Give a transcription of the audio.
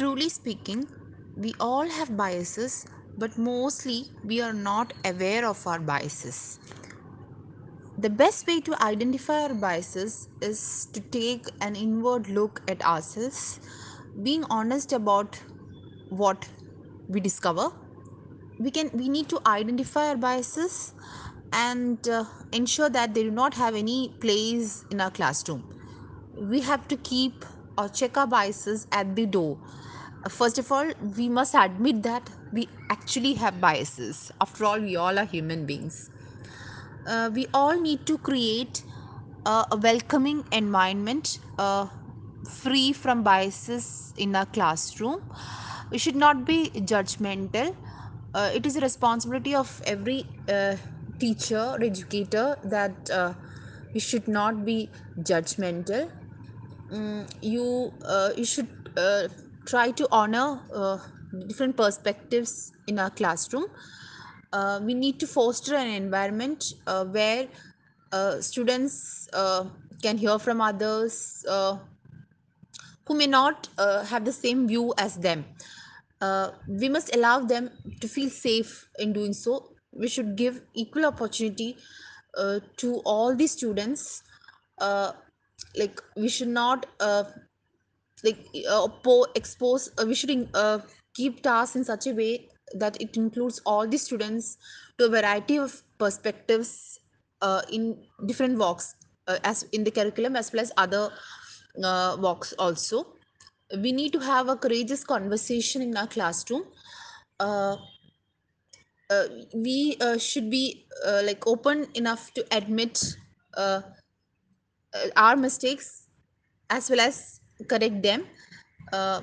Truly speaking, we all have biases, but mostly we are not aware of our biases. The best way to identify our biases is to take an inward look at ourselves, being honest about what we discover. We can we need to identify our biases and uh, ensure that they do not have any place in our classroom. We have to keep or check our biases at the door. First of all, we must admit that we actually have biases. After all, we all are human beings uh, we all need to create uh, a welcoming environment uh, free from biases in our classroom we should not be judgmental uh, it is a responsibility of every uh, teacher or educator that uh, we should not be judgmental mm, you uh, you should uh, try to honor uh, different perspectives in our classroom uh, we need to foster an environment uh, where uh, students can hear from others who may not have the same view as them. We must allow them to feel safe in doing so. We should give equal opportunity to all the students. Like we should not uh, like uh, po- expose uh, we should uh, keep tasks in such a way that it includes all the students to a variety of perspectives uh, in different walks uh, as in the curriculum as well as other uh, walks also. We need to have a courageous conversation in our classroom. Uh, uh, we uh, should be uh, like open enough to admit uh, uh, our mistakes as well as correct them. Uh,